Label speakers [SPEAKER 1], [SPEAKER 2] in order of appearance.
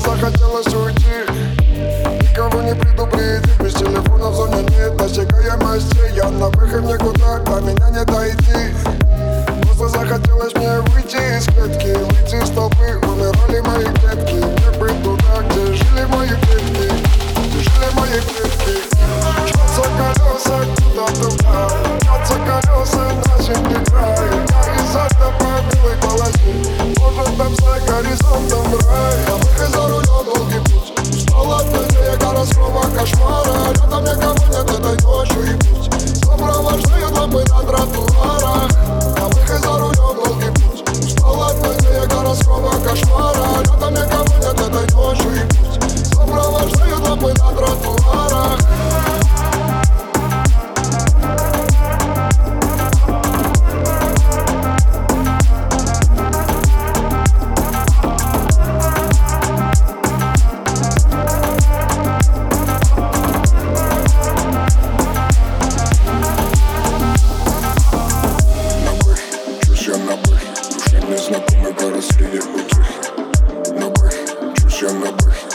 [SPEAKER 1] захотелось уйти. Никого не предупредить городского кошмара. Рядом никого нет этой ночью и пусть Сопровождаю лапы на тротуар И незнакомый город среди утех На бэхе, чушь я на бэхе